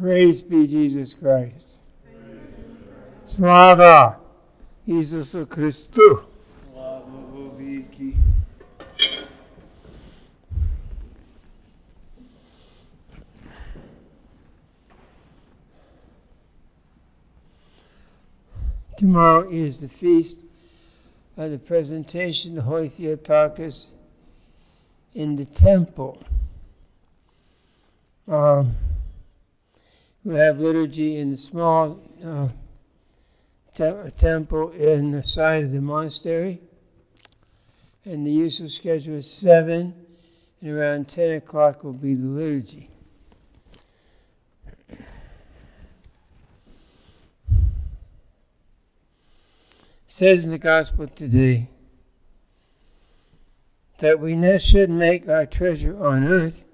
Praise be Jesus Christ. Slava. Slava Voviki. Tomorrow is the feast of the presentation of the Holy Theotokos in the temple. Um, we have liturgy in the small uh, te- temple in the side of the monastery, and the usual schedule is 7, and around 10 o'clock will be the liturgy. It says in the gospel today that we should make our treasure on earth,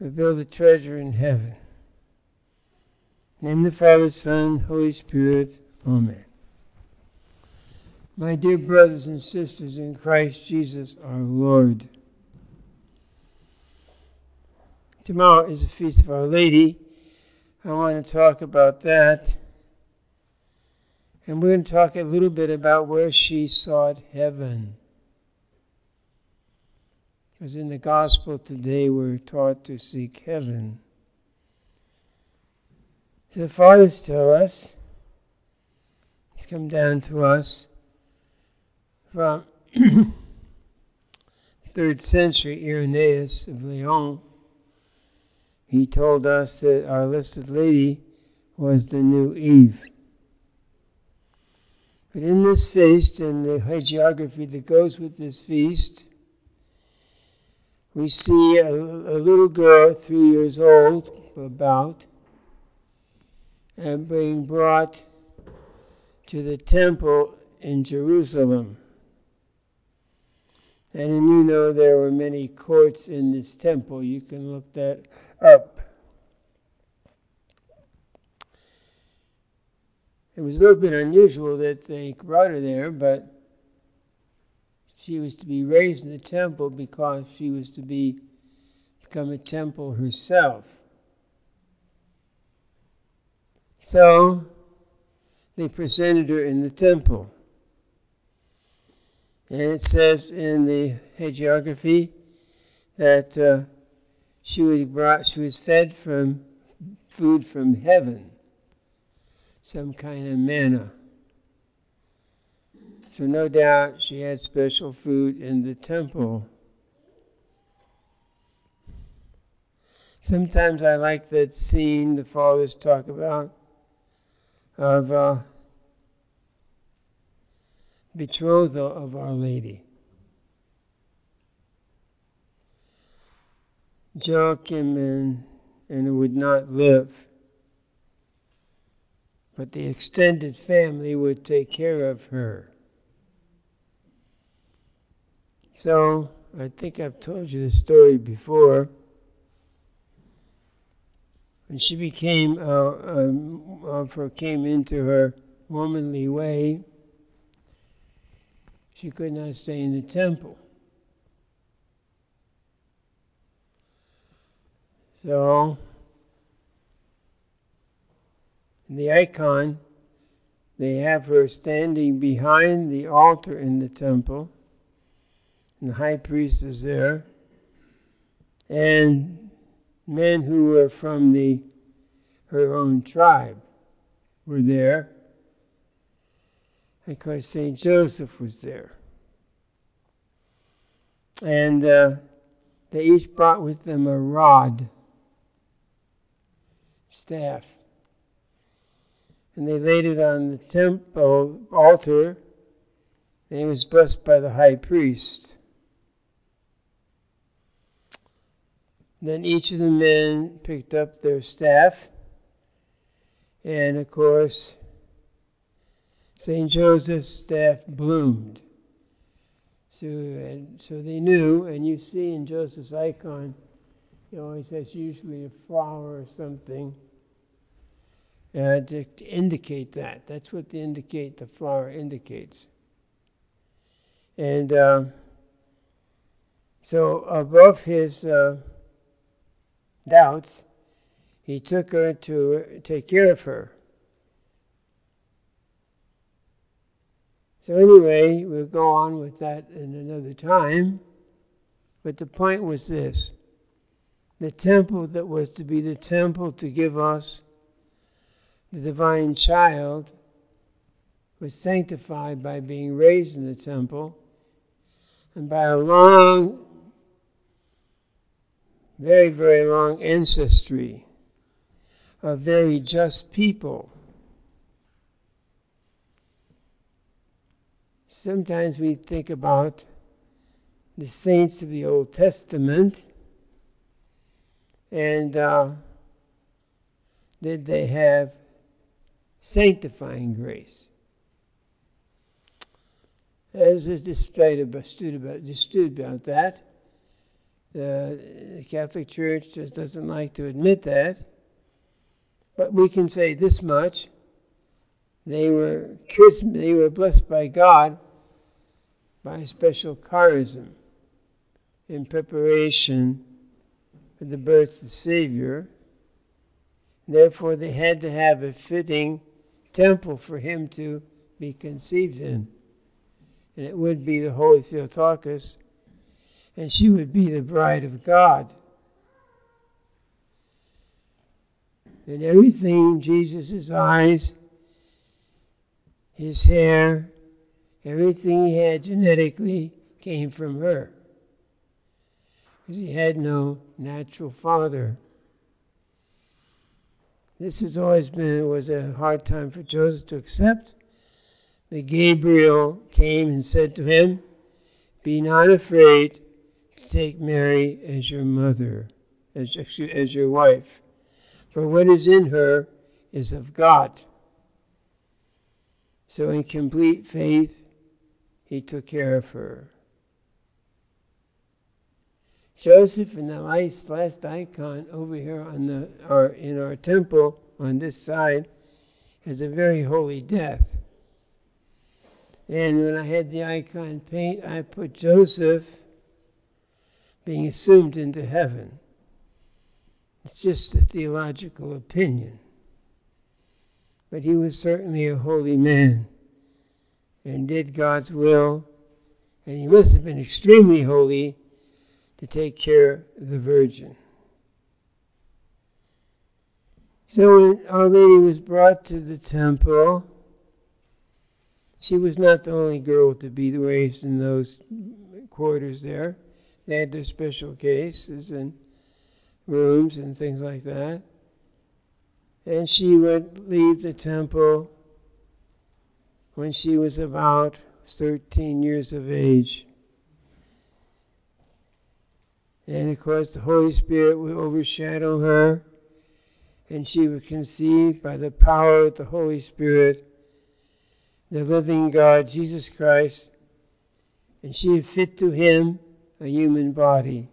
but build a treasure in heaven. Name the Father, Son, Holy Spirit. Amen. My dear brothers and sisters in Christ Jesus our Lord, tomorrow is the feast of Our Lady. I want to talk about that. And we're going to talk a little bit about where she sought heaven. Because in the gospel today we're taught to seek heaven. The fathers tell us, it's come down to us from third century Irenaeus of Lyon. He told us that Our Blessed Lady was the new Eve. But in this feast and the hagiography that goes with this feast, we see a, a little girl, three years old, about, and being brought to the temple in Jerusalem. And you know there were many courts in this temple. You can look that up. It was a little bit unusual that they brought her there, but she was to be raised in the temple because she was to be become a temple herself. So they presented her in the temple. And it says in the hagiography that uh, she was brought, she was fed from food from heaven, some kind of manna. So no doubt she had special food in the temple. Sometimes I like that scene the fathers talk about of uh, betrothal of Our Lady. Joachim and, and would not live, but the extended family would take care of her. So, I think I've told you the story before. When she became, uh, um, her, came into her womanly way, she could not stay in the temple. So, in the icon, they have her standing behind the altar in the temple, and the high priest is there, and men who were from the her own tribe were there because St. Joseph was there. And uh, they each brought with them a rod, staff. And they laid it on the temple altar, and it was blessed by the high priest. Then each of the men picked up their staff, and of course, St. Joseph's staff bloomed. So, and so they knew, and you see in Joseph's icon, he always has usually a flower or something uh, to, to indicate that. That's what the indicate the flower indicates. And uh, so above his uh, doubts, he took her to take care of her. So, anyway, we'll go on with that in another time. But the point was this the temple that was to be the temple to give us the divine child was sanctified by being raised in the temple and by a long, very, very long ancestry of very just people. Sometimes we think about the saints of the Old Testament and uh, did they have sanctifying grace? There's a dispute about, dispute about that. The Catholic Church just doesn't like to admit that. But we can say this much. They were they were blessed by God by special charism in preparation for the birth of the Savior. Therefore, they had to have a fitting temple for him to be conceived in and it would be the Holy Theotokos, and she would be the bride of God. And everything, Jesus' eyes, his hair, everything he had genetically came from her. Because he had no natural father. This has always been was a hard time for Joseph to accept But Gabriel came and said to him, Be not afraid take Mary as your mother, as, as your wife, for what is in her is of God. So, in complete faith, he took care of her. Joseph in the last, last icon over here on the our, in our temple on this side has a very holy death. And when I had the icon paint, I put Joseph being assumed into heaven. It's just a theological opinion. But he was certainly a holy man and did God's will, and he must have been extremely holy to take care of the Virgin. So when Our Lady was brought to the temple, she was not the only girl to be raised in those quarters there. They had their special cases and rooms and things like that. And she would leave the temple when she was about 13 years of age. And of course, the Holy Spirit would overshadow her, and she would conceive by the power of the Holy Spirit the living God, Jesus Christ, and she fit to him a human body.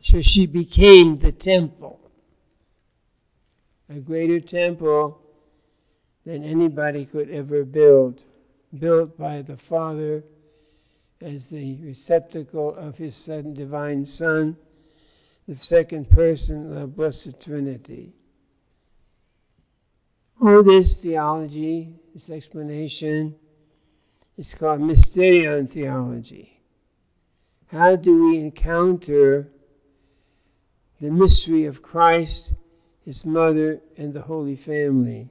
So she became the temple, a greater temple than anybody could ever build, built by the Father as the receptacle of his Son, divine Son, the second person of the Blessed Trinity. All this theology this explanation is called Mysterion theology. How do we encounter the mystery of Christ, His mother, and the Holy Family?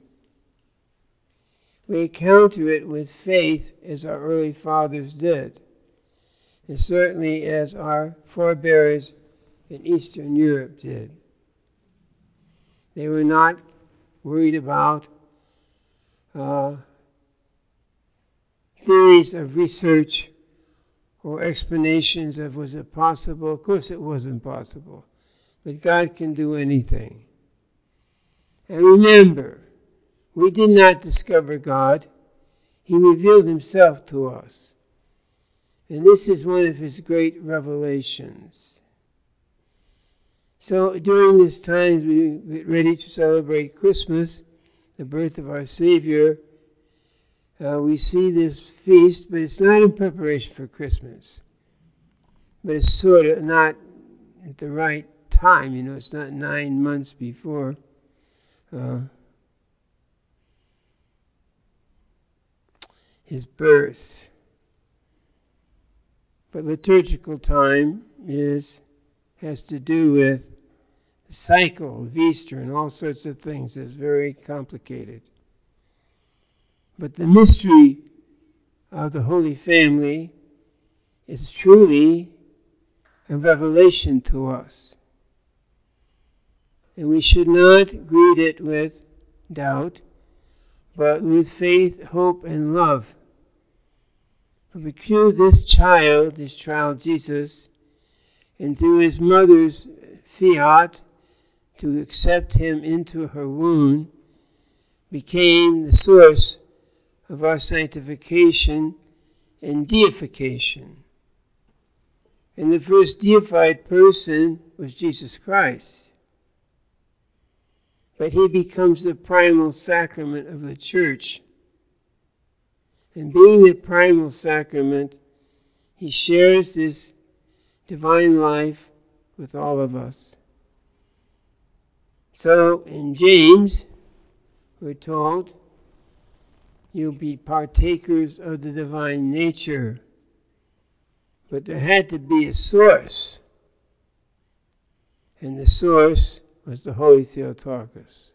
We encounter it with faith as our early fathers did, and certainly as our forebears in Eastern Europe did. They were not worried about uh, theories of research or explanations of was it possible? Of course, it wasn't possible. But God can do anything. And remember, we did not discover God, He revealed Himself to us. And this is one of His great revelations. So during this time, we get ready to celebrate Christmas the birth of our Savior, uh, we see this feast, but it's not in preparation for Christmas. But it's sort of not at the right time. You know, it's not nine months before. Uh, his birth. But liturgical time is has to do with the cycle of Easter and all sorts of things. It's very complicated. But the mystery of the Holy Family is truly a revelation to us. And we should not greet it with doubt, but with faith, hope, and love. We cue this child, this child Jesus, and through his mother's fiat to accept him into her womb, became the source of our sanctification and deification. And the first deified person was Jesus Christ. But he becomes the primal sacrament of the church. And being the primal sacrament, he shares this divine life with all of us. So in James, we're told, you'll be partakers of the divine nature. But there had to be a source. And the source was the Holy Theotokos.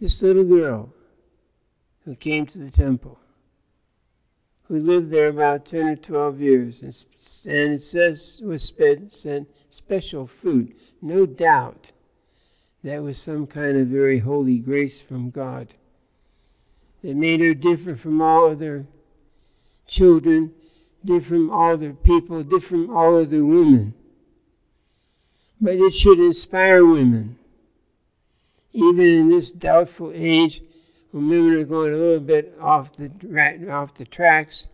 This little girl who came to the temple, who lived there about 10 or 12 years, and it says was sent special food. No doubt that was some kind of very holy grace from God that made her different from all other children, different from all other people, different from all other women. But it should inspire women, even in this doubtful age when women are going a little bit off the off the tracks,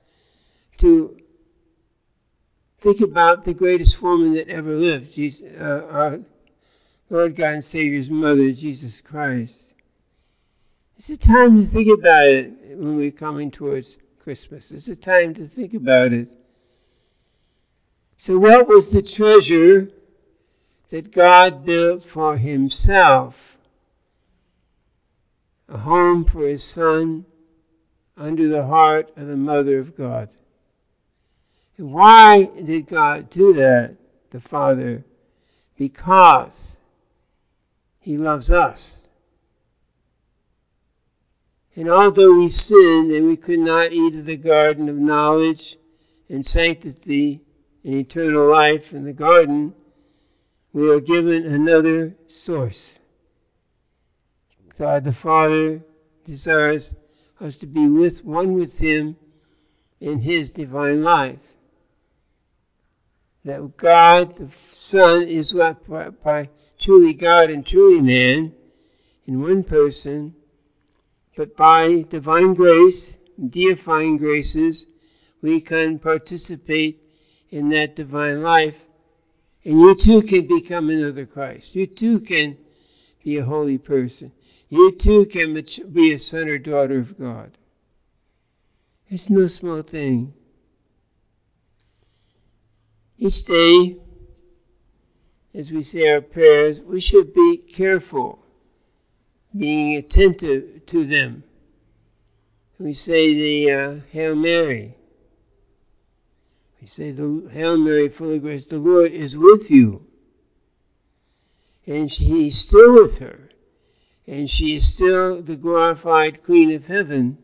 to think about the greatest woman that ever lived, Jesus, uh, our Lord God and Savior's mother, Jesus Christ. It's a time to think about it when we're coming towards Christmas. It's a time to think about it. So, what was the treasure that God built for Himself? A home for His Son under the heart of the Mother of God. And why did God do that, the Father? Because He loves us. And although we sinned and we could not eat of the garden of knowledge and sanctity and eternal life in the garden, we are given another source. God the Father desires us to be with one with Him in His divine life. That God the Son is what by, by truly God and truly man in one person but by divine grace, deifying graces, we can participate in that divine life. And you too can become another Christ. You too can be a holy person. You too can be a son or daughter of God. It's no small thing. Each day, as we say our prayers, we should be careful being attentive to them. We say the uh, Hail Mary. We say the Hail Mary, full of grace, the Lord is with you. And she, He's still with her. And she is still the glorified Queen of Heaven.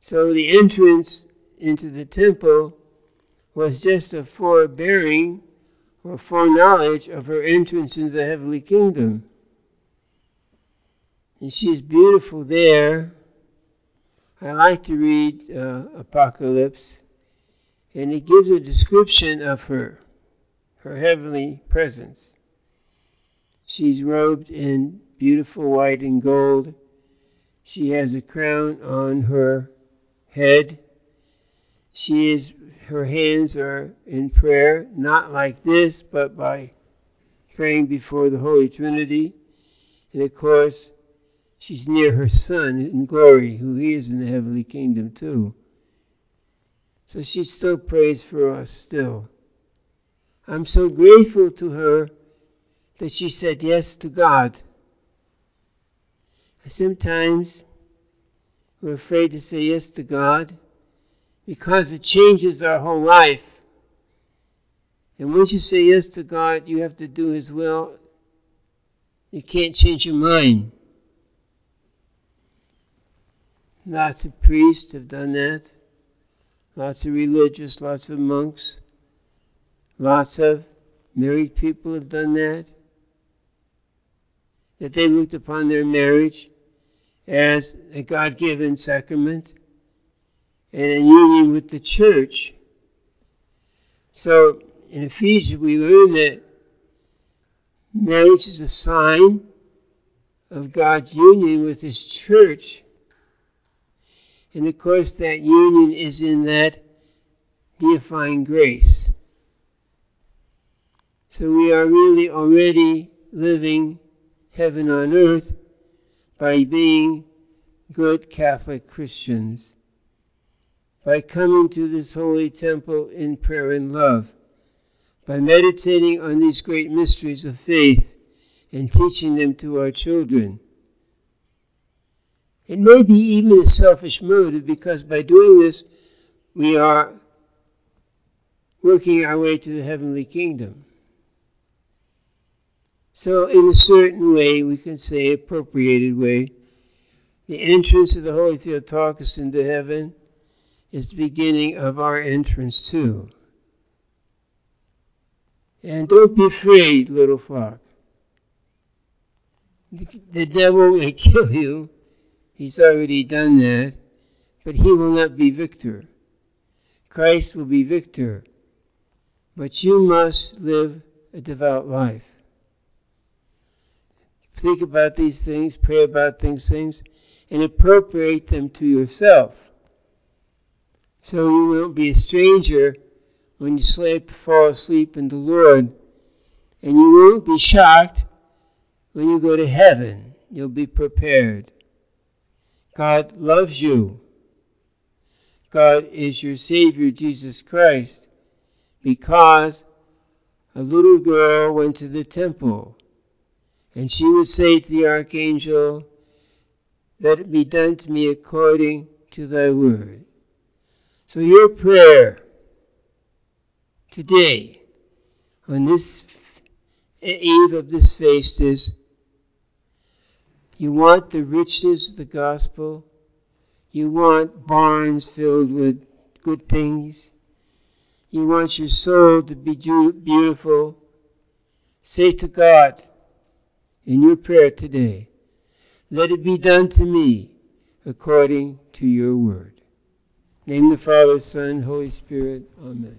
So the entrance into the temple was just a forebearing or foreknowledge of her entrance into the heavenly kingdom. And she's beautiful there. I like to read uh, Apocalypse, and it gives a description of her, her heavenly presence. She's robed in beautiful white and gold. She has a crown on her head. She is her hands are in prayer, not like this, but by praying before the Holy Trinity. And of course, she's near her Son in glory, who he is in the heavenly kingdom too. So she still prays for us, still. I'm so grateful to her that she said yes to God. Sometimes we're afraid to say yes to God because it changes our whole life. And once you say yes to God, you have to do His will. You can't change your mind. Lots of priests have done that. Lots of religious, lots of monks. Lots of married people have done that. That they looked upon their marriage as a God given sacrament and a union with the church. So in Ephesians, we learn that marriage is a sign of God's union with His church. And of course, that union is in that deifying grace. So we are really already living heaven on earth by being good Catholic Christians, by coming to this holy temple in prayer and love, by meditating on these great mysteries of faith and teaching them to our children. It may be even a selfish motive because by doing this, we are working our way to the heavenly kingdom. So, in a certain way, we can say, appropriated way, the entrance of the Holy Theotokos into heaven is the beginning of our entrance too. And don't be afraid, little flock. The devil may kill you He's already done that, but he will not be victor. Christ will be victor. But you must live a devout life. Think about these things, pray about these things, and appropriate them to yourself. So you won't be a stranger when you sleep, fall asleep in the Lord, and you won't be shocked when you go to heaven. You'll be prepared. God loves you. God is your Savior, Jesus Christ, because a little girl went to the temple and she would say to the archangel, Let it be done to me according to thy word. So your prayer today, on this eve of this feast, is you want the richness of the gospel. You want barns filled with good things. You want your soul to be beautiful. Say to God in your prayer today, let it be done to me according to your word. Name the Father, Son, Holy Spirit. Amen.